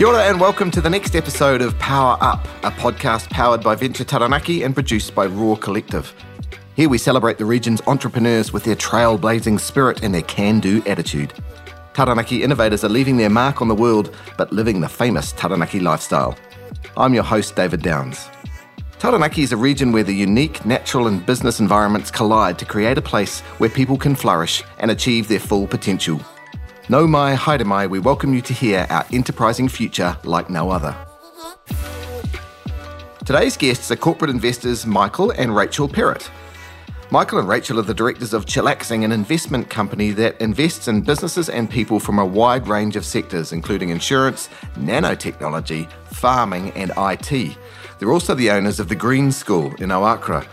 Kia ora and welcome to the next episode of Power Up, a podcast powered by Venture Taranaki and produced by Raw Collective. Here we celebrate the region's entrepreneurs with their trailblazing spirit and their can do attitude. Taranaki innovators are leaving their mark on the world, but living the famous Taranaki lifestyle. I'm your host, David Downs. Taranaki is a region where the unique natural and business environments collide to create a place where people can flourish and achieve their full potential. Nau mai, haere mai, we welcome you to hear our enterprising future like no other. Today's guests are corporate investors Michael and Rachel Perrott. Michael and Rachel are the directors of Chillaxing, an investment company that invests in businesses and people from a wide range of sectors, including insurance, nanotechnology, farming, and IT. They're also the owners of the Green School in Oakura,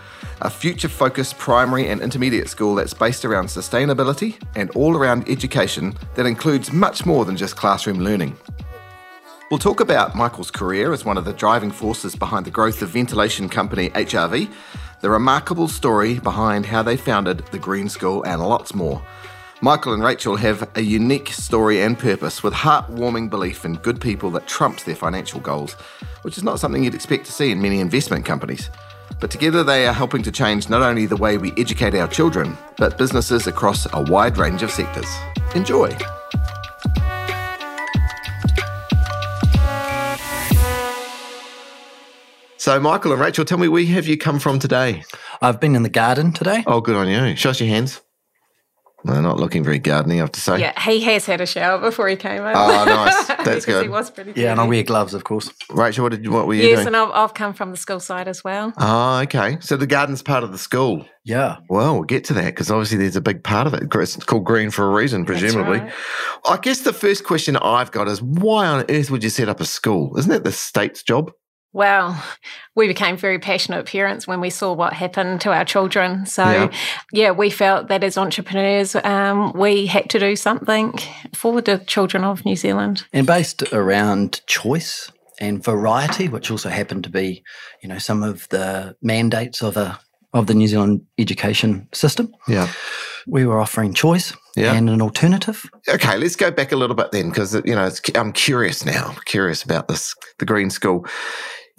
a future focused primary and intermediate school that's based around sustainability and all around education that includes much more than just classroom learning. We'll talk about Michael's career as one of the driving forces behind the growth of ventilation company HRV, the remarkable story behind how they founded the Green School, and lots more. Michael and Rachel have a unique story and purpose with heartwarming belief in good people that trumps their financial goals, which is not something you'd expect to see in many investment companies. But together they are helping to change not only the way we educate our children, but businesses across a wide range of sectors. Enjoy! So, Michael and Rachel, tell me, where have you come from today? I've been in the garden today. Oh, good on you. Show us your hands. They're not looking very gardening, I have to say. Yeah, he has had a shower before he came over. Oh, nice. That's good. He was pretty Yeah, and I wear gloves, of course. Rachel, what, did you, what were you Yes, doing? and I've, I've come from the school side as well. Oh, okay. So the garden's part of the school. Yeah. Well, we'll get to that because obviously there's a big part of it. It's called green for a reason, presumably. right. I guess the first question I've got is why on earth would you set up a school? Isn't that the state's job? Well, we became very passionate parents when we saw what happened to our children. So, Yeah. yeah, we felt that as entrepreneurs, um, we had to do something for the children of New Zealand. And based around choice and variety, which also happened to be, you know, some of the mandates of a of the New Zealand education system. Yeah. We were offering choice Yeah. and an alternative. Okay, let's go back a little bit then because, you know, it's, I'm curious now, curious about this, the green school.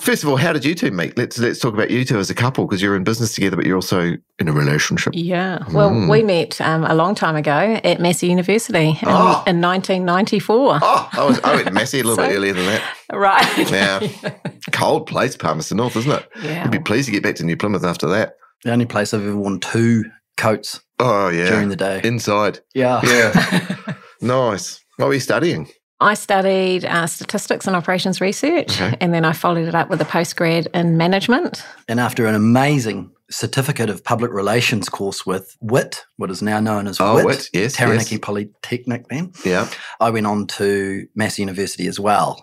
First of all, how did you two meet? Let's let's talk about you two as a couple because you're in business together, but you're also in a relationship. Yeah. Well, Mm. we met um, a long time ago at Massey University in, Oh. in 1994. Oh, I, was, I went to Massey a little bit earlier than that. Right. Yeah. Cold place, Palmerston North, isn't it? Yeah. You'd be pleased to get back to New Plymouth after that. The only place I've ever worn two coats Oh, yeah. during the day. Inside. yeah. Yeah. nice. What were you studying? I studied uh, statistics and operations research, Okay. and then I followed it up with a postgrad in management. And after an amazing certificate of public relations course with WIT, what is now known as Oh, WIT, WIT, yes, Taranaki yes. Polytechnic then, Yeah. I went on to Massey University as well.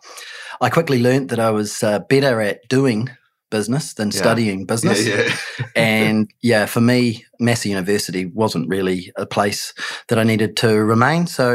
I quickly learnt that I was uh, better at doing business than Yeah. studying business. Yeah, yeah. and yeah, for me, Massey University wasn't really a place that I needed to remain. So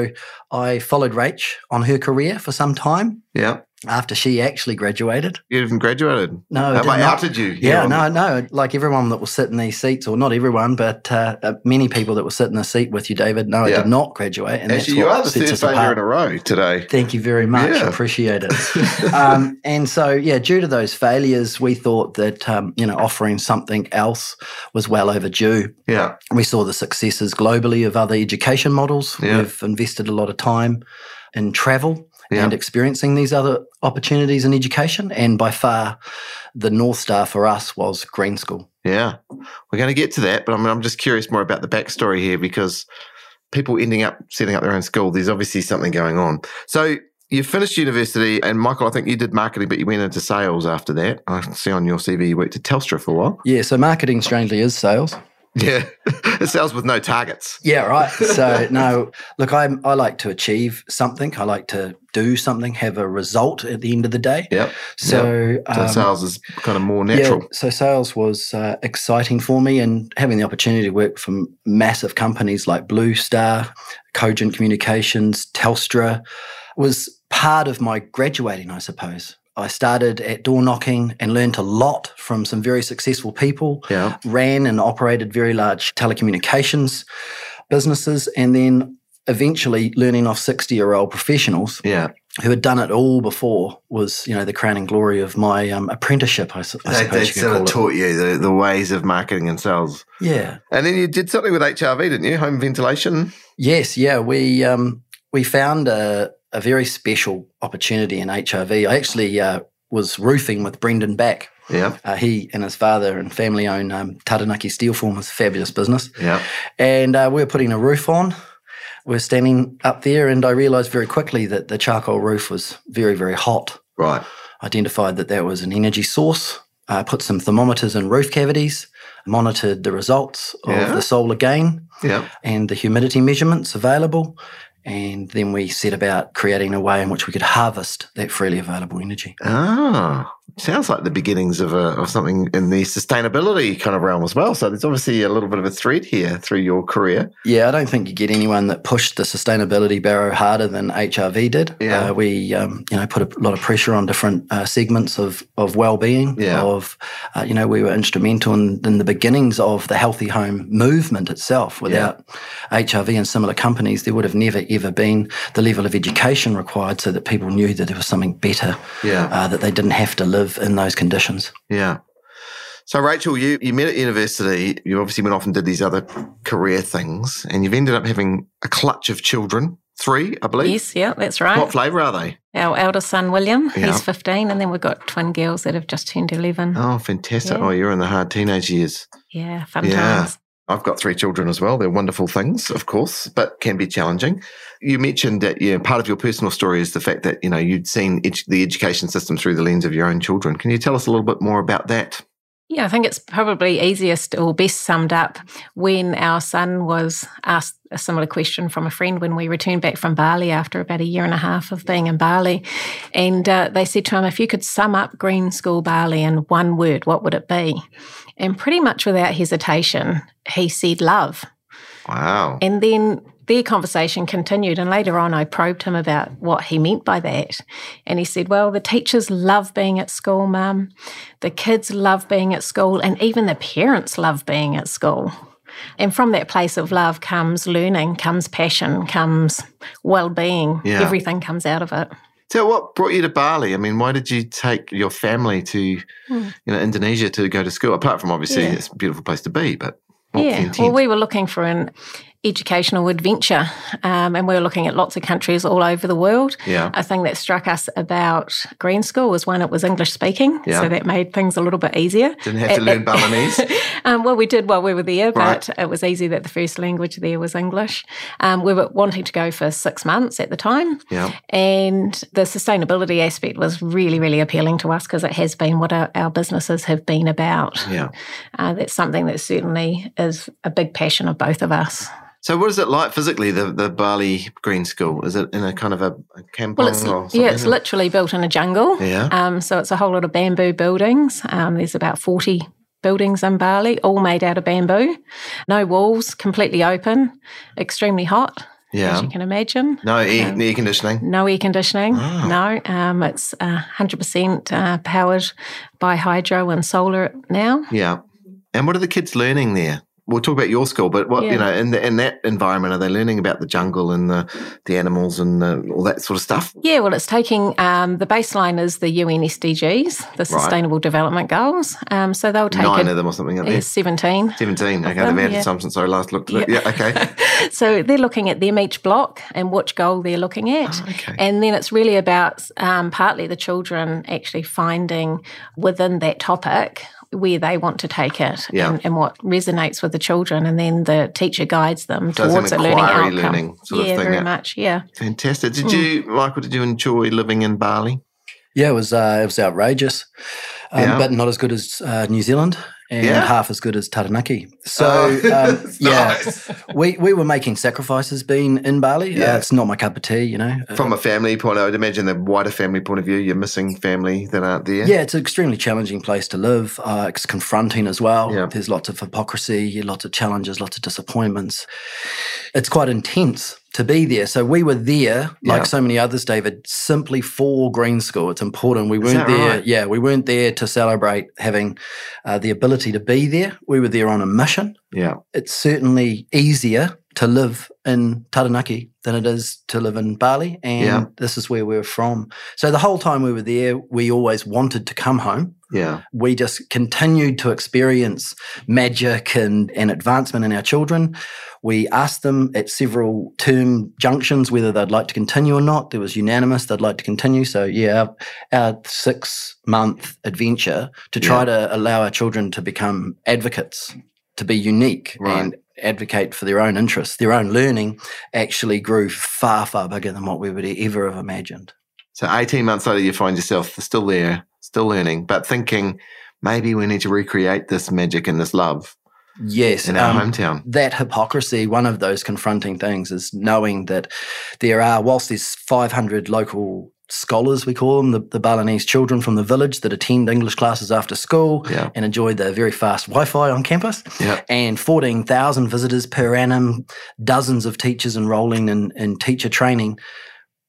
I followed Rach on her career for some time yeah. After she actually graduated. You even graduated. No, Have I outed you? Yeah, no, no. Like everyone that will sit in these seats, or not everyone, but uh, uh, many people that will sit in the seat with you, David. No, Yeah. I did not graduate, and Actually, that's you what are the third us failure apart. in a row today. Thank you very much. Yeah. Appreciate it. um, and so, yeah, due to those failures, we thought that um, you know offering something else was well overdue. Yeah. We saw the successes globally of other education models. Yeah. We've invested a lot of time in travel Yeah. and experiencing these other opportunities in education. And by far, the North Star for us was Green School. Yeah. We're going to get to that, but I'm, I'm just curious more about the backstory here because people ending up setting up their own school, there's obviously something going on. So you finished university, and Michael, I think you did marketing, but you went into sales after that. I see on your CV you worked at Telstra for a while. Yeah, so marketing strangely is sales. Yeah. it sells with no targets. Yeah, right. So no, look, I I like to achieve something. I like to do something, have a result at the end of the day. Yep. So, So um, sales is kind of more natural. Yeah, so sales was uh, exciting for me, and having the opportunity to work for massive companies like Blue Star, Cogent Communications, Telstra, was part of my graduating, I suppose. I started at door knocking and learned a lot from some very successful people. Yeah. Ran and operated very large telecommunications businesses, and then eventually learning off 60 year old professionals Yeah. who had done it all before was, you know, the crowning glory of my um, apprenticeship, I, su- I They, suppose they sort of taught you the, the ways of marketing and sales. Yeah. And then you did something with HRV, didn't you? Home ventilation. Yes, yeah. We um, we found a, a very special opportunity in HRV. I actually uh, was roofing with Brendan Back. Yeah. Uh, he and his father and family own um, Taranaki Steel Form, a fabulous business. Yeah. And uh, we were putting a roof on. We are standing up there, and I realised very quickly that the charcoal roof was very, very hot. Right. Identified that that was an energy source. Uh, put some thermometers in roof cavities. Monitored the results of Yeah. the solar gain Yeah. and the humidity measurements available. And then we set about creating a way in which we could harvest that freely available energy. Ah, sounds like the beginnings of, a, of something in the sustainability kind of realm as well. So there's obviously a little bit of a thread here through your career. Yeah, I don't think you get anyone that pushed the sustainability barrow harder than HRV did. Yeah. Uh, we, um, you know, put a lot of pressure on different uh, segments of, of well-being. Yeah. Of, uh, you know, we were instrumental in, in the beginnings of the healthy home movement itself. Without HRV and similar companies, there would have never ever been the level of education required so that people knew that there was something better. Yeah. Uh, that they didn't have to live in those conditions. Yeah. So, Rachel, you, you met at university. You obviously went off and did these other career things, and you've ended up having a clutch of children, three, I believe. Yes, yeah, that's right. What flavour are they? Our eldest son, William, Yeah. he's 15, and then we've got twin girls that have just turned 11. Oh, fantastic. Yeah. Oh, you're in the hard teenage years. Yeah, fun Yeah. times. I've got three children as well. They're wonderful things, of course, but can be challenging. You mentioned that yeah, part of your personal story is the fact that you know you'd seen the education system through the lens of your own children. Can you tell us a little bit more about that? Yeah, I think it's probably easiest or best summed up when our son was asked a similar question from a friend when we returned back from Bali after about a year and a half of being in Bali. And uh, they said to him, if you could sum up Green School Bali in one word, what would it be? And pretty much without hesitation, he said love. Wow. And then their conversation continued. And later on, I probed him about what he meant by that. And he said, Well, the teachers love being at school, mum. The kids love being at school. And even the parents love being at school. And from that place of love comes learning, comes passion, comes well being. Yeah. Everything comes out of it. So, what brought you to Bali? I mean, why did you take your family to you know Indonesia to go to school? Apart from obviously Hmm. Yeah. it's a beautiful place to be, but what was the Yeah. Well, we were looking for an educational adventure, um, and we were looking at lots of countries all over the world. yeah, A thing that struck us about Green School was one, it was English speaking, Yeah. so that made things a little bit easier. didn't have to learn it- Balinese. um, well, we did while we were there, Right. but it was easy that the first language there was English. Um, we were wanting to go for six months at the time, yeah, and the sustainability aspect was really, really appealing to us because it has been what our, our businesses have been about. yeah. Uh, that's something that certainly is a big passion of both of us. So, what is it like physically? The the Bali Green School is it in a kind of a, a Well, it's or something? yeah, it's literally built in a jungle. Yeah. Um, so it's a whole lot of bamboo buildings. Um, there's about forty buildings in Bali, all made out of bamboo. No walls, completely open, extremely hot, Yeah. as you can imagine. No air, Um, air conditioning. No air conditioning. Wow. No, um, it's uh, 100% uh, powered by hydro and solar now. Yeah. And what are the kids learning there? We'll talk about your school, but what you know in the, in that environment, are they learning about the jungle and the the animals and the, all that sort of stuff? Yeah, well, it's taking um, the baseline is the UN SDGs, the Sustainable Development Goals. Um, so they'll take Nine it. of them or something. Aren't there? 17. Seventeen. Okay, them, they've added yeah. some since I last looked at it. Yeah. Yeah. Okay. So they're looking at them each block and which goal they're looking at. Oh, okay. And then it's really about um, partly the children actually finding within that topic where they want to take it Yeah. and, and what resonates with the children. And then the teacher guides them So towards an a learning inquiry outcome. learning sort of yeah, thing, very yeah. much. Yeah. Fantastic. Did you, Michael? Did you enjoy living in Bali? Yeah, it was uh, it was outrageous, um, Yeah. but not as good as uh, New Zealand and Yeah. half as good as Taranaki. So Oh, um, yeah, nice. we we were making sacrifices being in Bali. Yeah. Uh, it's not my cup of tea, you know. Uh, From a family point, I would imagine the wider family point of view, you're missing family that aren't there. yeah, it's an extremely challenging place to live. Uh, it's confronting as well. Yeah. There's lots of hypocrisy, lots of challenges, lots of disappointments. It's quite intense to be there. So we were there, like Yeah. so many others, David, simply for Green School. It's important. We weren't there. right? Yeah, we weren't there to celebrate having uh, the ability to be there. We were there on a mission. Yeah. It's certainly easier to live in Taranaki than it is to live in Bali. And Yeah. this is where we're from. So the whole time we were there, we always wanted to come home. Yeah. We just continued to experience magic and, and advancement in our children. We asked them at several term junctions whether they'd like to continue or not. There was unanimous they'd like to continue. So, yeah, our, our six month adventure to try Yeah. to allow our children to become advocates, to be unique Right. and advocate for their own interests, their own learning actually grew far, far bigger than what we would ever have imagined. So 18 months later, you find yourself still there, still learning, but thinking maybe we need to recreate this magic and this love Yes. in our um, hometown. that hypocrisy, one of those confronting things is knowing that there are, whilst there's 500 local scholars, we call them, the, the Balinese children from the village that attend English classes after school Yeah. and enjoy the very fast Wi Fi on campus, Yeah. and 14,000 visitors per annum, dozens of teachers enrolling in, in teacher training.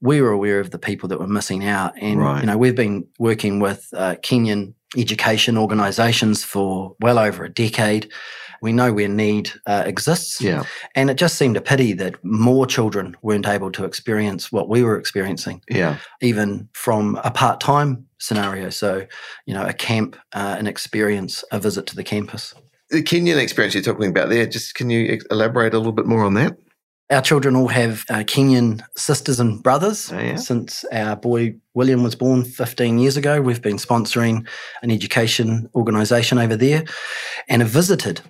We were aware of the people that were missing out. And, Right. you know, we've been working with uh, Kenyan education organizations for well over a decade. We know where need uh, exists. Yeah. And it just seemed a pity that more children weren't able to experience what we were experiencing, Yeah. even from a part time scenario. So, you know, a camp, uh, an experience, a visit to the campus. The Kenyan experience you're talking about there, just can you elaborate a little bit more on that? Our children all have uh, Kenyan sisters and brothers. Oh, yeah? Since our boy William was born 15 years ago, we've been sponsoring an education organisation over there and have visited.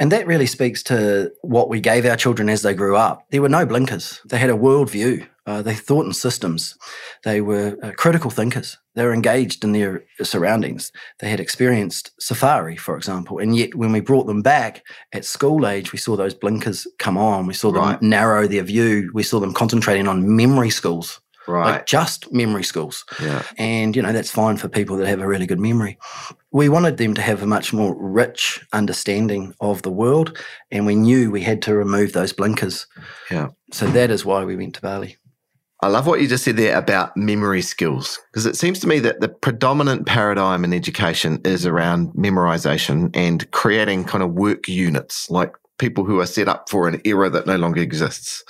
And that really speaks to what we gave our children as they grew up. There were no blinkers. They had a worldview. Uh, they thought in systems. They were uh, critical thinkers. They were engaged in their surroundings. They had experienced safari, for example. And yet, when we brought them back at school age, we saw those blinkers come on. We saw them Right. narrow their view. We saw them concentrating on memory schools, Right. like just memory schools. yeah. And, you know, that's fine for people that have a really good memory. We wanted them to have a much more rich understanding of the world. And we knew we had to remove those blinkers. Yeah. So that is why we went to Bali. I love what you just said there about memory skills, because it seems to me that the predominant paradigm in education is around memorization and creating kind of work units, like people who are set up for an era that no longer exists.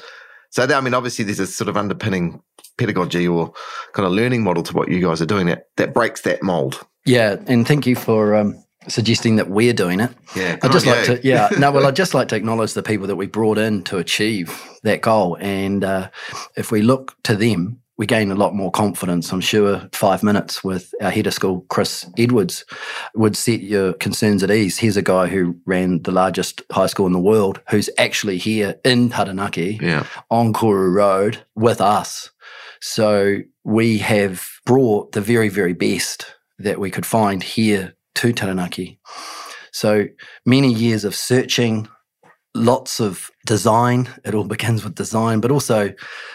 So, that, I mean, obviously, there's a sort of underpinning pedagogy or kind of learning model to what you guys are doing that, that breaks that mold. Yeah. And thank you for um, suggesting that we're doing it. Yeah. I'd just like to, yeah, no, well, I'd just like to acknowledge the people that we brought in to achieve that goal. And uh, if we look to them, we gain a lot more confidence. I'm sure five minutes with our head of school, Chris Edwards, would set your concerns at ease. Here's a guy who ran the largest high school in the world, who's actually here in Taranaki Yeah. on Koru Road with us. So we have brought the very, very best that we could find here to Taranaki. So many years of searching, lots of design. It all begins with design, but also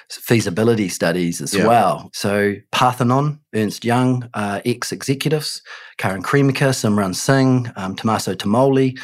feasibility studies as Yeah. well. So Parthenon, Ernst Young, uh, ex-executives, Karen Kremika, Simran Singh, um, Tommaso Tamoli.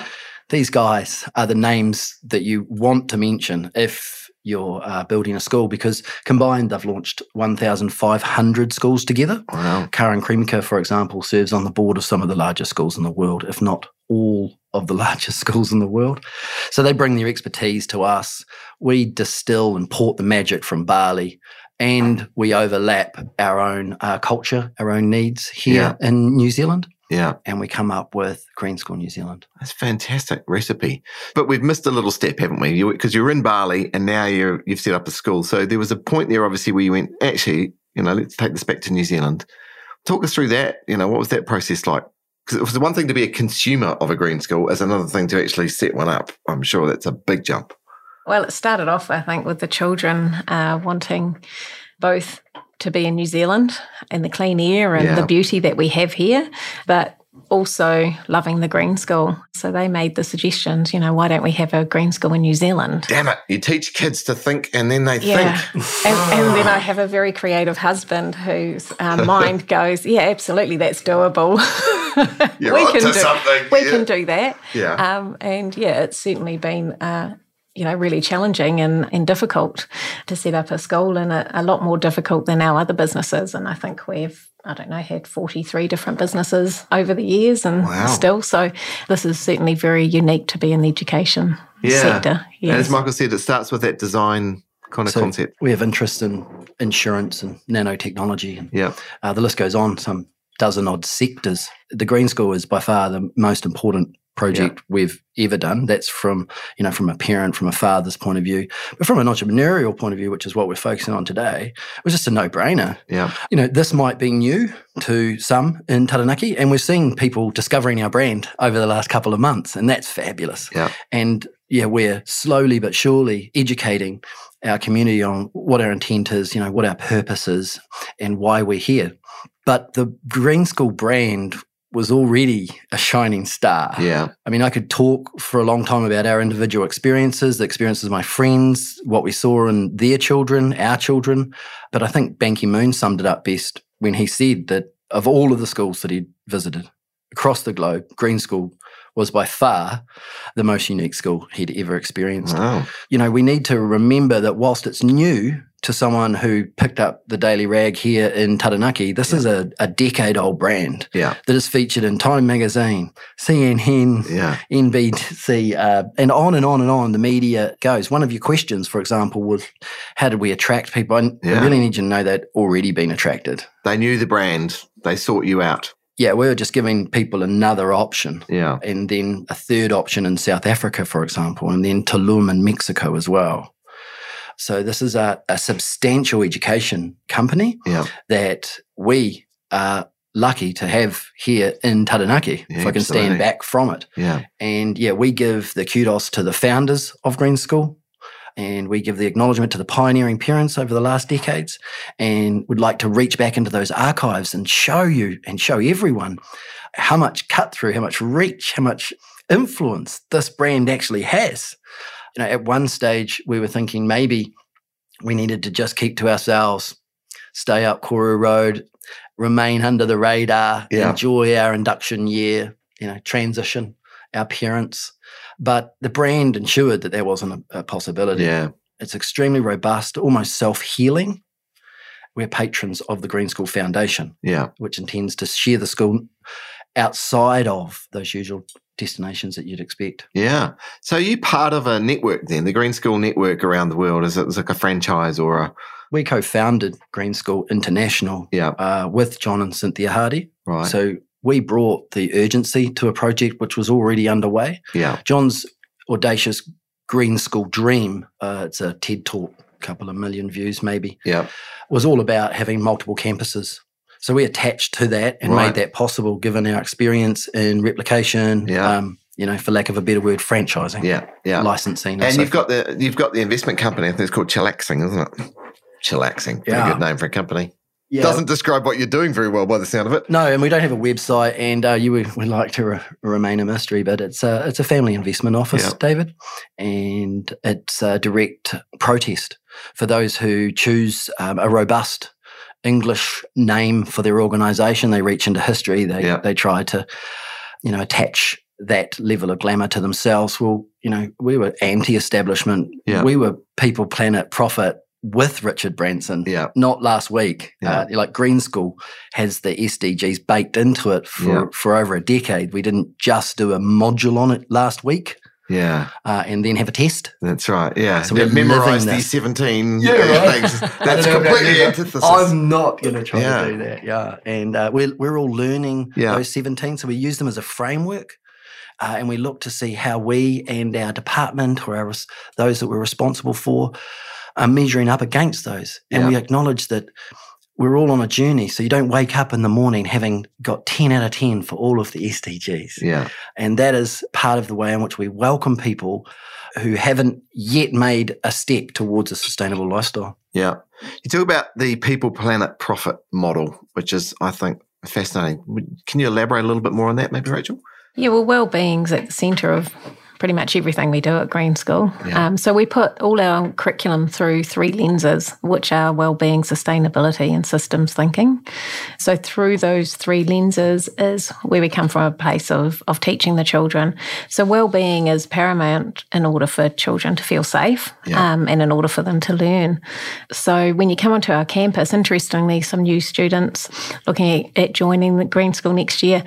These guys are the names that you want to mention if you're uh, building a school because combined they've launched 1,500 schools together. Wow. Karen Kremika, for example, serves on the board of some of the largest schools in the world, if not all of the largest schools in the world. So they bring their expertise to us. We distill and port the magic from Bali, and we overlap our own uh, culture, our own needs here in New Zealand, Yeah. and we come up with Green School New Zealand. That's a fantastic recipe. But we've missed a little step, haven't we? Because you, are in Bali and now you're, you've set up a school. So there was a point there, obviously, where you went, actually, you know, let's take this back to New Zealand. Talk us through that. You know, what was that process like? Because it was one thing to be a consumer of a green school, as another thing to actually set one up. I'm sure that's a big jump. Well, it started off, I think, with the children uh, wanting both to be in New Zealand and the clean air and Yeah. the beauty that we have here, but also loving the green school. So they made the suggestions, you know, why don't we have a green school in New Zealand? Damn it. You teach kids to think and then they Yeah. think. And, and then I have a very creative husband whose uh, mind goes, yeah, absolutely, that's doable. We can do, something, We yeah. can do that. Yeah. Um, and yeah, it's certainly been, uh, you know, really challenging and, and difficult to set up a school and a, a lot more difficult than our other businesses. And I think we've I don't know, had 43 different businesses over the years and Wow. still. So this is certainly very unique to be in the education Yeah. sector. And as Michael said, it starts with that design kind of So concept. we have interest in insurance and nanotechnology, and Yeah. uh, the list goes on. Some dozen odd sectors. The Green School is by far the most important project we've ever done. That's from you know from a parent, from a father's point of view, but from an entrepreneurial point of view, which is what we're focusing on today. It was just a no-brainer. Yeah. You know, this might be new to some in Taranaki, and we've seen people discovering our brand over the last couple of months, and that's fabulous. Yeah. And yeah, we're slowly but surely educating our community on what our intent is, you know, what our purpose is, and why we're here. But the Green School brand was already a shining star. Yeah. I mean, I could talk for a long time about our individual experiences, the experiences of my friends, what we saw in their children, our children. But I think Ban Ki moon summed it up best when he said that of all of the schools that he'd visited across the globe, Green School was by far the most unique school he'd ever experienced. Wow. You know, we need to remember that whilst it's new to someone who picked up the Daily Rag here in Taranaki, this is a, a decade old brand Yeah. that is featured in Time Magazine, CNN, Yeah. NBC, uh, and on and on and on. The media goes. One of your questions, for example, was how did we attract people? I Yeah. Really need you to know that already been attracted. They knew the brand. They sought you out. Yeah, we were just giving people another option. Yeah. And then a third option in South Africa, for example, and then Tulum in Mexico as well. So this is a, a substantial education company Yeah. that we are lucky to have here in Taranaki, Yeah, if I can absolutely. stand back from it. Yeah. And yeah, we give the kudos to the founders of Green School. And we give the acknowledgement to the pioneering parents over the last decades. And would like to reach back into those archives and show you and show everyone how much cut through, how much reach, how much influence this brand actually has. You know, at one stage we were thinking maybe we needed to just keep to ourselves, stay up Koru Road, remain under the radar, Yeah. enjoy our induction year, you know, transition, our parents. But the brand ensured that there wasn't a, a possibility. Yeah. It's extremely robust, almost self healing. We're patrons of the Green School Foundation, Yeah. which intends to share the school outside of those usual destinations that you'd expect. Yeah. So you part of a network then, the Green School Network around the world. Is it was like a franchise or a We co founded Green School International yeah, uh, with John and Cynthia Hardy. right. So we brought the urgency to a project which was already underway. yeah. John's audacious Green School dream, uh, it's a TED talk, couple of million views maybe, Yeah. was all about having multiple campuses. So we attached to that and Right. made that possible given our experience in replication, Yeah. um, you know, for lack of a better word, franchising, Yeah. Yeah. licensing. and so you've got the you've got the investment company. I think it's called Chillaxing, isn't it? Chillaxing. Pretty Yeah. good name for a company. Yeah. Doesn't describe what you're doing very well by the sound of it. No, and we don't have a website, and uh, you would, would like to re- remain a mystery, but it's a it's a family investment office, Yeah. David, and it's a direct protest for those who choose um, a robust English name for their organisation. They reach into history. They Yeah. they try to, you know, attach that level of glamour to themselves. Well, you know, we were anti-establishment. Yeah. We were people, planet, profit with Richard Branson Yeah. not last week. Yeah. Uh, like Green School has the SDGs baked into it for, Yeah. for over a decade. We didn't just do a module on it last week Yeah. uh, and then have a test. That's right. Yeah. So we're memorize these 17 Yeah, uh, right. things. That's don't know about completely antithesis. I'm not going to try Yeah. to do that. Yeah. And uh, we're, we're all learning Yeah. those 17. So we use them as a framework. Uh, and we look to see how we and our department or our, those that we're responsible for are measuring up against those. And Yeah. we acknowledge that we're all on a journey. So you don't wake up in the morning having got 10 out of 10 for all of the SDGs. yeah. And that is part of the way in which we welcome people who haven't yet made a step towards a sustainable lifestyle. Yeah. You talk about the people, planet, profit model, which is, I think, fascinating. Can you elaborate a little bit more on that, maybe, Rachel? Yeah, well, well-being's at the centre of pretty much everything we do at Green School. Yeah. Um, so we put all our curriculum through three lenses, which are well-being, sustainability, and systems thinking. So through those three lenses is where we come from a place of, of teaching the children. So well-being is paramount in order for children to feel safe yeah. um, and in order for them to learn. So when you come onto our campus, interestingly, some new students looking at, at joining the Green School next year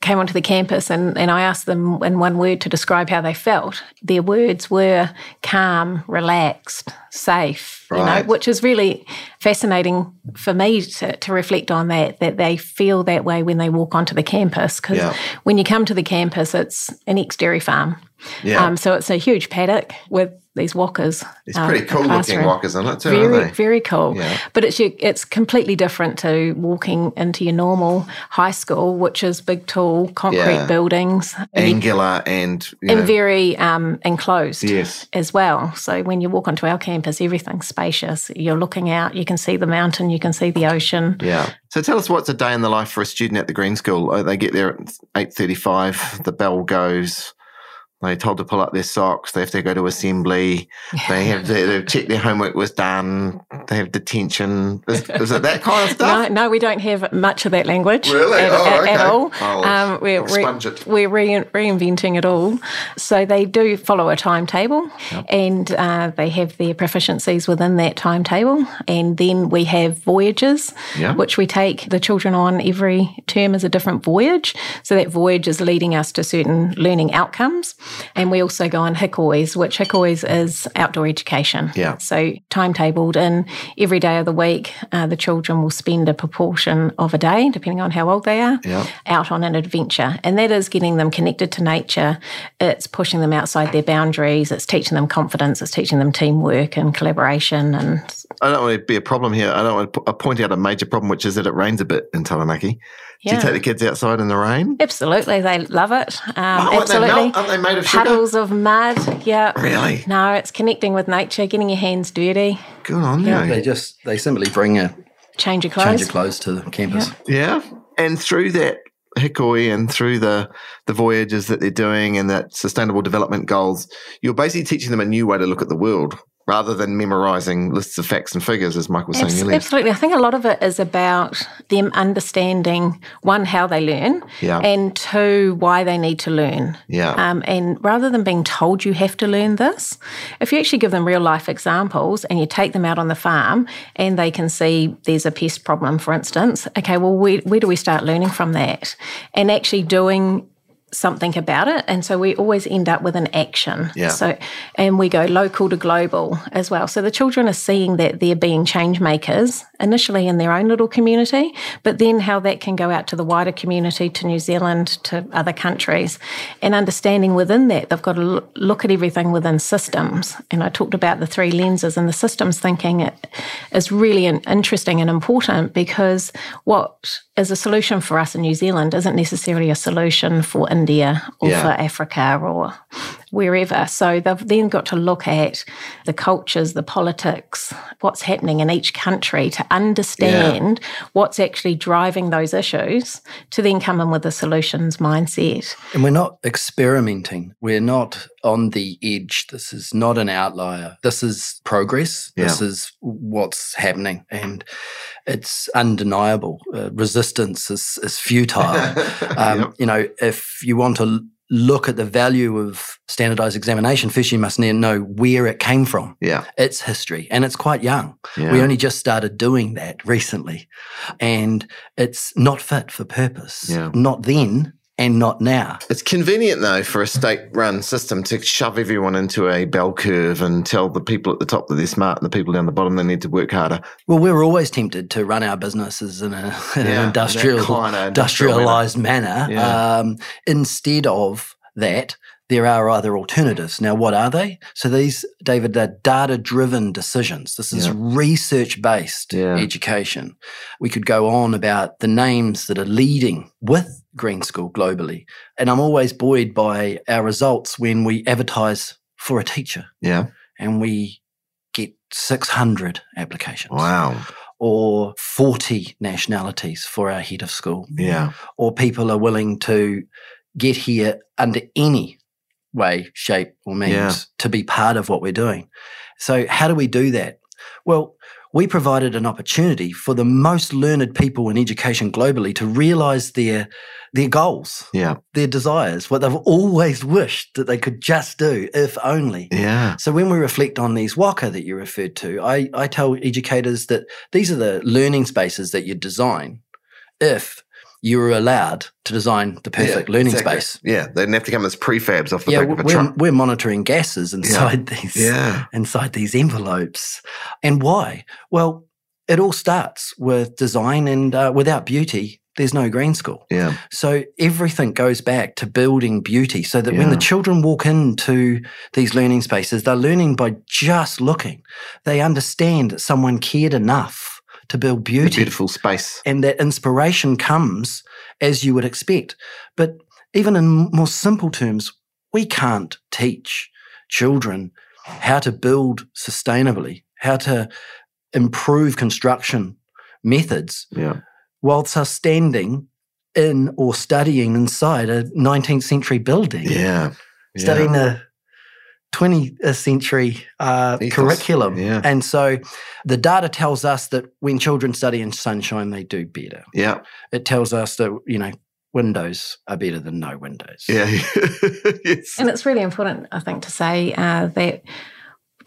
came onto the campus and, and I asked them in one word to describe how they felt. Their words were calm, relaxed, safe, right. you know, which is really fascinating for me to, to reflect on that, that they feel that way when they walk onto the campus. Because yeah. when you come to the campus, it's an ex dairy farm. Yeah. Um, so it's a huge paddock with these wakas. It's um, pretty cool looking wakas, isn't it? Too, very, very cool. Yeah. But it's it's completely different to walking into your normal high school, which is big, tall concrete yeah. buildings, angular and and know. very um, enclosed. Yes. as well. So when you walk onto our campus, everything's spacious. You're looking out, you can see the mountain, you can see the ocean. Yeah. So tell us what's a day in the life for a student at the Green School. They get there at eight thirty-five. The bell goes they're told to pull up their socks. They have to go to assembly. They have to, to check their homework was done. They have detention. Is, is it that kind of stuff? no, no, we don't have much of that language. Really? At, oh, at, okay. at all. Oh, um, we're re- we're re- reinventing it all. So they do follow a timetable yep. and uh, they have their proficiencies within that timetable. And then we have voyages, yep. which we take the children on every term as a different voyage. So that voyage is leading us to certain learning outcomes. And we also go on hikois, which hikois is outdoor education. Yeah. So timetabled in every day of the week, uh, the children will spend a proportion of a day, depending on how old they are, yeah. out on an adventure. And that is getting them connected to nature. It's pushing them outside their boundaries. It's teaching them confidence. It's teaching them teamwork and collaboration. And I don't want to be a problem here. I don't want to point out a major problem, which is that it rains a bit in Taranaki. Yeah. Do you take the kids outside in the rain? Absolutely, they love it. Um, oh, absolutely, aren't they, aren't they made of puddles of mud. Yeah, really. No, it's connecting with nature, getting your hands dirty. Good on yeah. you. They just they simply bring a change of clothes, change of clothes to the campus. Yeah, yeah. and through that hikoi and through the the voyages that they're doing and that sustainable development goals, you're basically teaching them a new way to look at the world rather than memorizing lists of facts and figures, as Mike was saying earlier. Absolutely. I think a lot of it is about them understanding one, how they learn, yeah. and two, why they need to learn. Yeah. Um, and rather than being told you have to learn this, if you actually give them real life examples and you take them out on the farm and they can see there's a pest problem, for instance, okay, well, where, where do we start learning from that? And actually doing something about it. And so we always end up with an action. Yeah. so and we go local to global as well. So the children are seeing that they're being change makers initially in their own little community but then how that can go out to the wider community to New Zealand to other countries and understanding within that they've got to look at everything within systems. And I talked about the three lenses and the systems thinking. Is really interesting and important because what is a solution for us in New Zealand isn't necessarily a solution for India or yeah. for Africa or wherever. So they've then got to look at the cultures, the politics, what's happening in each country to understand yeah. what's actually driving those issues to then come in with a solutions mindset. And we're not experimenting. We're not on the edge. This is not an outlier. This is progress. Yeah. This is what's happening. And it's undeniable. Uh, resistance is, is futile. um, yep. You know, if you want to look at the value of standardized examination, first you must know where it came from. Yeah. Its history. And it's quite young. Yeah. We only just started doing that recently. And it's not fit for purpose. Yeah. Not then, and not now. It's convenient though for a state run system to shove everyone into a bell curve and tell the people at the top that they're smart and the people down the bottom they need to work harder. Well, we are always tempted to run our businesses in, a, in yeah, an industrial, industrialized manner, manner yeah. um, instead of that there are other alternatives. Now, what are they? So these, David, they're data driven decisions. This is yeah. research based yeah. education. We could go on about the names that are leading with Green School globally. And I'm always buoyed by our results when we advertise for a teacher. Yeah. And we get 600 applications. Wow or 40 nationalities for our head of school. Yeah. Or people are willing to get here under any way, shape, or means Yeah. to be part of what we're doing. So, how do we do that? Well, we provided an opportunity for the most learned people in education globally to realize their their goals, Yeah. their desires, what they've always wished that they could just do, if only. Yeah. So when we reflect on these waka that you referred to, I, I tell educators that these are the learning spaces that you design if you were allowed to design the perfect Yeah, learning exactly. space. Yeah. They didn't have to come as prefabs off the Yeah, back of a we're, truck. we're monitoring gases inside these Yeah. inside these envelopes. And why? Well, it all starts with design, and uh, without beauty, there's no green school. Yeah. So everything goes back to building beauty so that when the children walk into these learning spaces, they're learning by just looking. They understand that someone cared enough to build The beauty beautiful space. and that inspiration comes as you would expect. But even in more simple terms, we can't teach children how to build sustainably, how to improve construction methods Yeah. whilst are standing in or studying inside a 19th century building, Yeah. studying a 20th century uh, curriculum. Yeah. And so the data tells us that when children study in sunshine, they do better. Yeah. It tells us that, you know, windows are better than no windows. Yeah. yes. And it's really important, I think, to say uh, that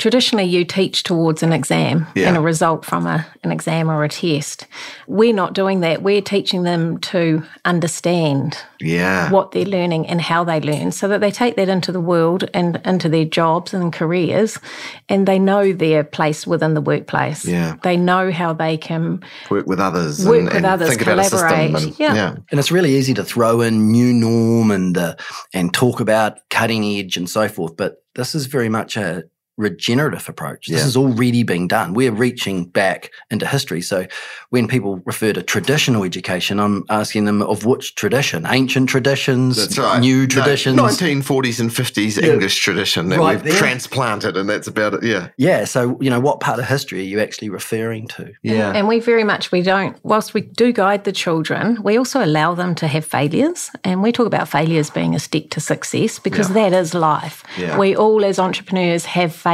traditionally you teach towards an exam Yeah. and a result from a, an exam or a test. We're not doing that. We're teaching them to understand Yeah. what they're learning and how they learn so that they take that into the world and into their jobs and careers and they know their place within the workplace. Yeah. They know how they can Work with others. Work and, with and others, think about a system. collaborate. And, Yeah. yeah. And it's really easy to throw in new norm and uh, and talk about cutting edge and so forth, but this is very much a regenerative approach. This Yeah. is already being done. We're reaching back into history. So when people refer to traditional education, I'm asking them of which tradition? Ancient traditions, That's right. new No, traditions. 1940s and 50s Yeah. English tradition that Right we've there. transplanted, and that's about it. Yeah. yeah. So, you know, what part of history are you actually referring to? Yeah. And we very much, we don't, whilst we do guide the children, we also allow them to have failures. And we talk about failures being a step to success because that is life. Yeah. We all, as entrepreneurs, have failures,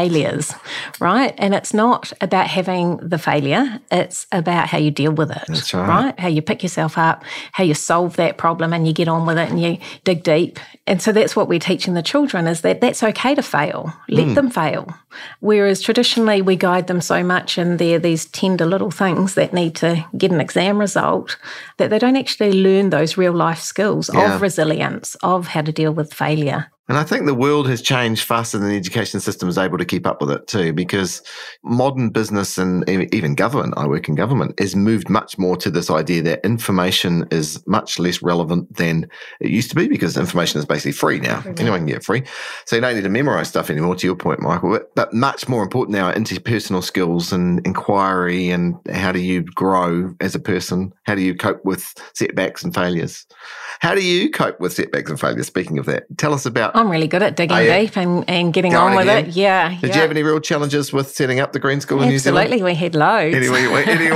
right? And it's not about having the failure, it's about how you deal with it. That's right. How you pick yourself up, how you solve that problem and you get on with it and you dig deep. And so that's what we're teaching the children is that that's okay to fail. Let mm. them fail. Whereas traditionally we guide them so much and they're these tender little things that need to get an exam result that they don't actually learn those real life skills Yeah. of resilience, of how to deal with failure. And I think the world has changed faster than the education system is able to keep up with it too, because modern business and even government, I work in government, has moved much more to this idea that information is much less relevant than it used to be because information is basically free now. Anyone can get it free. So you don't need to memorize stuff anymore, to your point, Michael. But, but much more important now are interpersonal skills and inquiry and how do you grow as a person? How do you cope with setbacks and failures? How do you cope with setbacks and failures? Speaking of that, tell us about I'm really good at digging deep and, and getting on with again? it. Yeah. Did yeah. you have any real challenges with setting up the Green School in New Zealand? Absolutely, we had loads. Anyway,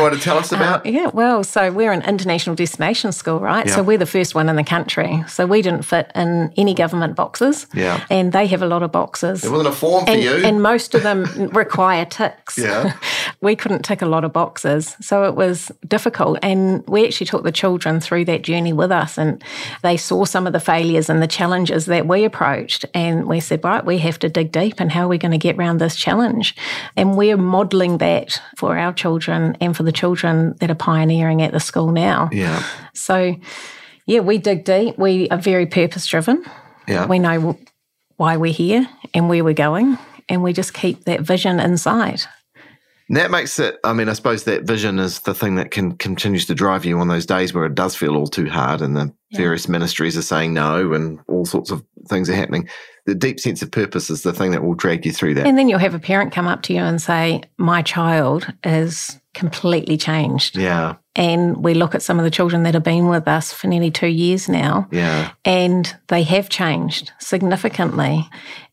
want to tell us about? Uh, yeah, well, so we're an international destination school, right? Yeah. So we're the first one in the country. So we didn't fit in any government boxes. Yeah. And they have a lot of boxes. There wasn't a form for and, you. and most of them require ticks. Yeah. we couldn't tick a lot of boxes. So it was difficult. And we actually took the children through that journey with us. And they saw some of the failures and the challenges that we approached. And we said, right, we have to dig deep and how are we going to get around this challenge? And we're modelling that for our children and for the children that are pioneering at the school now. yeah. So, yeah, we dig deep. We are very purpose driven. Yeah. We know why we're here and where we're going. And we just keep that vision inside. And that makes it, I mean, I suppose that vision is the thing that can continues to drive you on those days where it does feel all too hard and the Yeah. various ministries are saying no and all sorts of things are happening. The deep sense of purpose is the thing that will drag you through that. And then you'll have a parent come up to you and say, My child is completely changed. yeah. And we look at some of the children that have been with us for nearly two years now, Yeah. and they have changed significantly.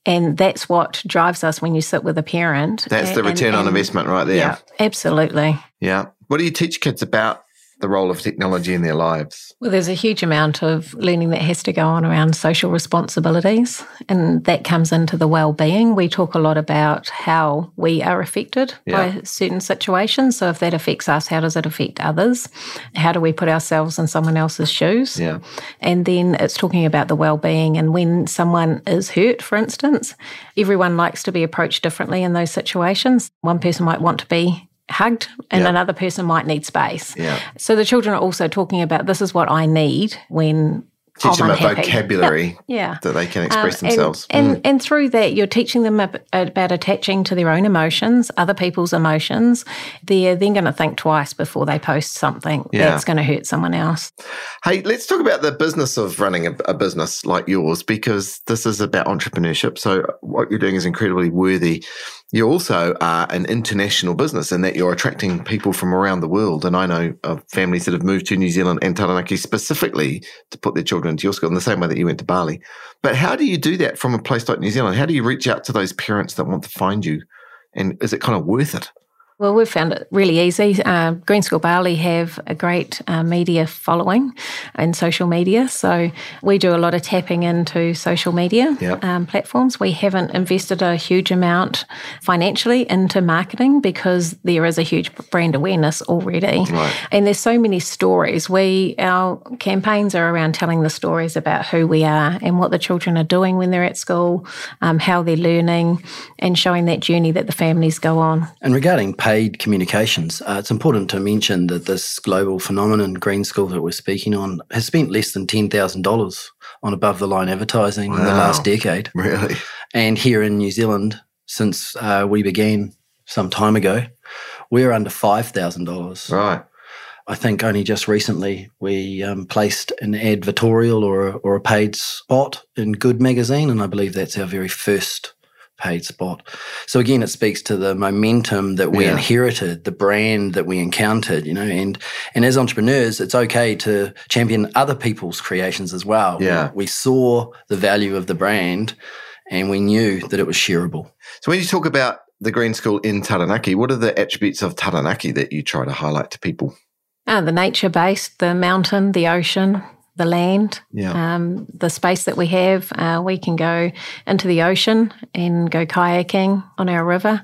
And that's what drives us when you sit with a parent. That's the And- return on and- investment right there. Yeah, absolutely. Yeah. What do you teach kids about the role of technology in their lives? Well, there's a huge amount of learning that has to go on around social responsibilities, and that comes into the well-being. We talk a lot about how we are affected yeah. by certain situations. So, if that affects us, how does it affect others? How do we put ourselves in someone else's shoes? Yeah. And then it's talking about the well-being, and when someone is hurt, for instance, everyone likes to be approached differently in those situations. One person might want to be hugged and yep. another person might need space. Yeah. So the children are also talking about this is what I need when Teach them a vocabulary yeah. yeah. that they can express um, themselves. And, mm. and, through that, you're teaching them about attaching to their own emotions, other people's emotions. They're then going to think twice before they post something yeah. that's going to hurt someone else. Hey, let's talk about the business of running a, a business like yours because this is about entrepreneurship. So, what you're doing is incredibly worthy you also are an international business in that you're attracting people from around the world. And I know of families that have moved to New Zealand and Taranaki specifically to put their children into your school in the same way that you went to Bali. But how do you do that from a place like New Zealand? How do you reach out to those parents that want to find you? And is it kind of worth it? Well, we've found it really easy. Uh, Green School Bali have a great uh, media following and social media. So we do a lot of tapping into social media yep. um, platforms. We haven't invested a huge amount financially into marketing because there is a huge brand awareness already. Right. And there's so many stories. We Our campaigns are around telling the stories about who we are and what the children are doing when they're at school, um, how they're learning, and showing that journey that the families go on. And regarding paid communications. Uh, it's important to mention that this global phenomenon, Green School, that we're speaking on, has spent less than $10,000 on above the line advertising wow. in the last decade. Really? And here in New Zealand, since uh, we began some time ago, we're under $5,000. Right. I think only just recently we um, placed an advertorial or a, or a paid spot in Good magazine, and I believe that's our very first paid spot. So again, it speaks to the momentum that we yeah. inherited, the brand that we encountered, you know, and and as entrepreneurs, it's okay to champion other people's creations as well. Yeah. We, we saw the value of the brand and we knew that it was shareable. So when you talk about the Green School in Taranaki, what are the attributes of Taranaki that you try to highlight to people? Uh, the nature based, the mountain, the ocean, the land, yeah. um, the space that we have. Uh, we can go into the ocean and go kayaking on our river.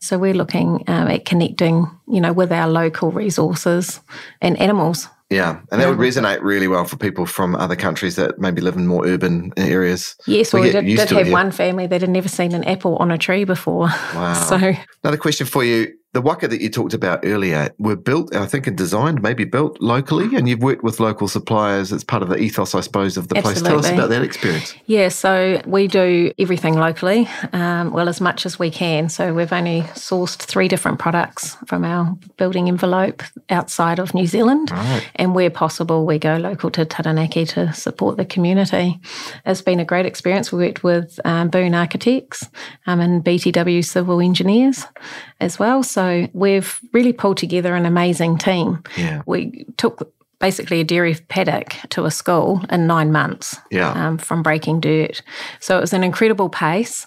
So we're looking um, at connecting, you know, with our local resources and animals. Yeah, and that would resonate really well for people from other countries that maybe live in more urban areas. Yes, we, we did, did have one family that had never seen an apple on a tree before. Wow. So another question for you: the waka that you talked about earlier were built, I think, and designed, maybe built locally, and you've worked with local suppliers. It's part of the ethos, I suppose, of the Absolutely. place. Tell us about that experience. Yeah, so we do everything locally, um, well, as much as we can. So we've only sourced three different products from our building envelope outside of New Zealand. Right. And where possible, we go local to Taranaki to support the community. It's been a great experience. We worked with um, Boon Architects um, and BTW Civil Engineers as well. So we've really pulled together an amazing team. Yeah. We took basically a dairy paddock to a school in nine months yeah. um, from breaking dirt. So it was an incredible pace.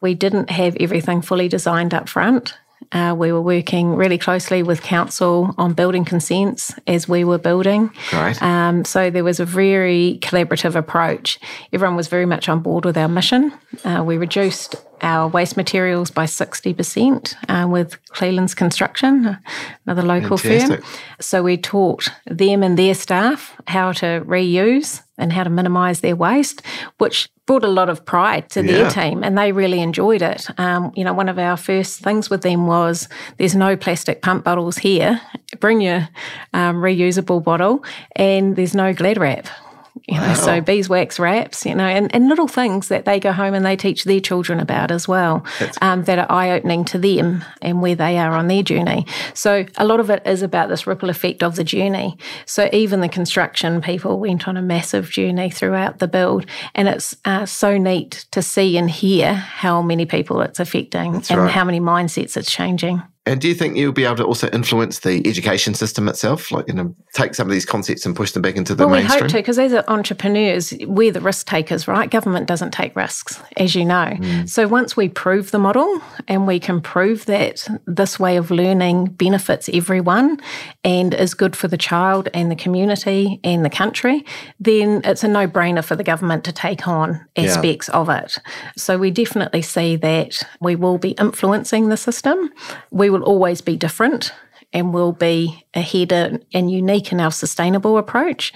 We didn't have everything fully designed up front. Uh, we were working really closely with council on building consents as we were building. Right. Um, so there was a very collaborative approach. Everyone was very much on board with our mission. Uh, we reduced our waste materials by 60% uh, with Cleland's Construction, another local Fantastic. firm. So we taught them and their staff how to reuse and how to minimise their waste, which brought a lot of pride to yeah. their team and they really enjoyed it. Um, you know, one of our first things with them was there's no plastic pump bottles here. Bring your um, reusable bottle and there's no glad wrap you wow. know, so beeswax wraps, you know, and, and little things that they go home and they teach their children about as well um, that are eye opening to them and where they are on their journey. So a lot of it is about this ripple effect of the journey. So even the construction people went on a massive journey throughout the build, and it's uh, so neat to see and hear how many people it's affecting That's and right. how many mindsets it's changing. And do you think you'll be able to also influence the education system itself, like you know, take some of these concepts and push them back into the well, mainstream? we hope to, because as entrepreneurs, we're the risk takers, right? Government doesn't take risks, as you know. Mm. So once we prove the model and we can prove that this way of learning benefits everyone and is good for the child and the community and the country, then it's a no-brainer for the government to take on aspects yeah. of it. So we definitely see that we will be influencing the system. We will always be different and will be ahead and unique in our sustainable approach.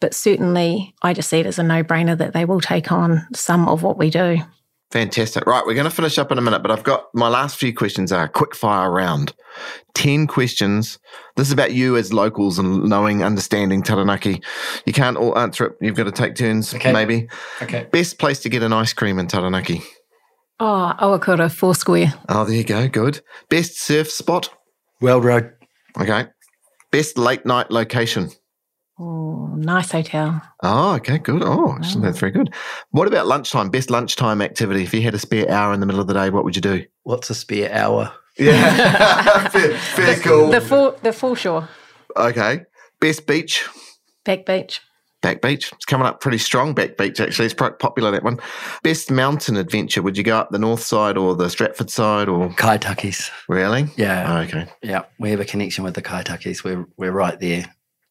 But certainly, I just see it as a no brainer that they will take on some of what we do. Fantastic. Right, we're going to finish up in a minute, but I've got my last few questions are quick fire round. 10 questions. This is about you as locals and knowing, understanding Taranaki. You can't all answer it. You've got to take turns, okay. maybe. Okay. Best place to get an ice cream in Taranaki? Ah, oh, Oakura, Foursquare. Oh, there you go. Good. Best surf spot? Weld Road. Okay. Best late night location? Oh, nice hotel. Oh, okay, good. Oh, oh, that's very good. What about lunchtime? Best lunchtime activity? If you had a spare hour in the middle of the day, what would you do? What's a spare hour? Yeah, fair, fair the, cool. The full, the foreshore. Okay. Best beach? Back beach. Back Beach. It's coming up pretty strong, Back Beach, actually. It's quite popular, that one. Best mountain adventure. Would you go up the north side or the Stratford side or? Kaitakis. Really? Yeah. Oh, okay. Yeah. We have a connection with the Kaitakis. We're, we're right there.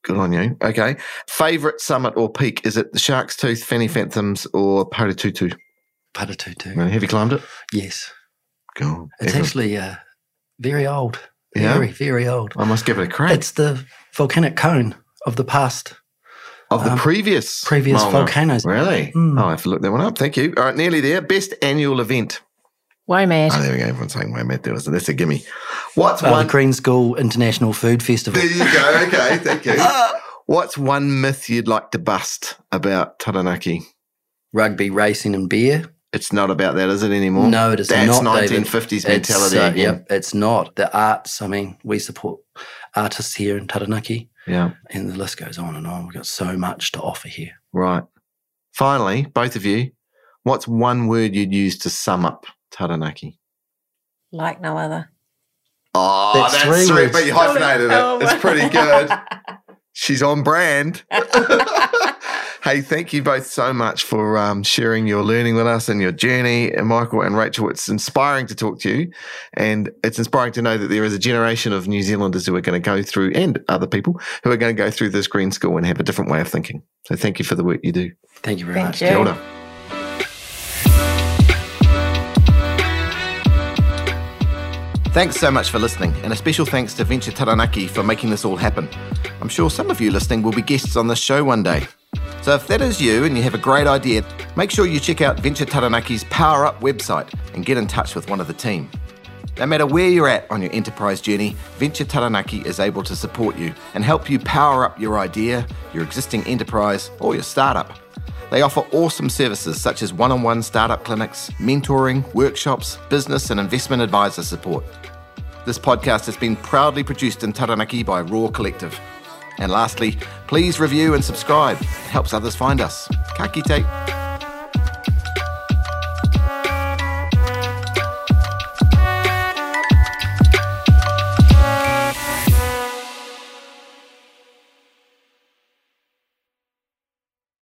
Good on you. Okay. Favorite summit or peak? Is it the Shark's Tooth, Fanny Fanthams, or Paratutu? Paratutu. Have you climbed it? Yes. Cool. It's Ever? actually uh, very old. Yeah? Very, very old. I must give it a crack. It's the volcanic cone of the past. Of the um, previous previous volcanoes. Really? Mm. Oh, I have to look that one up. Thank you. All right, nearly there. Best annual event. WOMAD. Oh, there we go. Everyone's saying WOMAD. There was That's a gimme. What's uh, one? The Green School International Food Festival. There you go. Okay, thank you. What's one myth you'd like to bust about Taranaki? Rugby, racing, and beer. It's not about that, is it anymore? No, it is That's not. That's 1950s mentality. Uh, yeah, it's not. The arts, I mean, we support artists here in Taranaki. Yeah. And the list goes on and on. We've got so much to offer here. Right. Finally, both of you, what's one word you'd use to sum up Taranaki? Like no other. Oh, that's, that's three, three but you hyphenated it. It's pretty good. She's on brand. hey, thank you both so much for um, sharing your learning with us and your journey. And Michael and Rachel, it's inspiring to talk to you. And it's inspiring to know that there is a generation of New Zealanders who are going to go through, and other people who are going to go through this green school and have a different way of thinking. So thank you for the work you do. Thank you very thank much. You. Thanks so much for listening, and a special thanks to Venture Taranaki for making this all happen. I'm sure some of you listening will be guests on this show one day. So if that is you and you have a great idea, make sure you check out Venture Taranaki's Power Up website and get in touch with one of the team. No matter where you're at on your enterprise journey, Venture Taranaki is able to support you and help you power up your idea, your existing enterprise, or your startup. They offer awesome services such as one on one startup clinics, mentoring, workshops, business and investment advisor support. This podcast has been proudly produced in Taranaki by Raw Collective. And lastly, please review and subscribe. It helps others find us. Ka kite.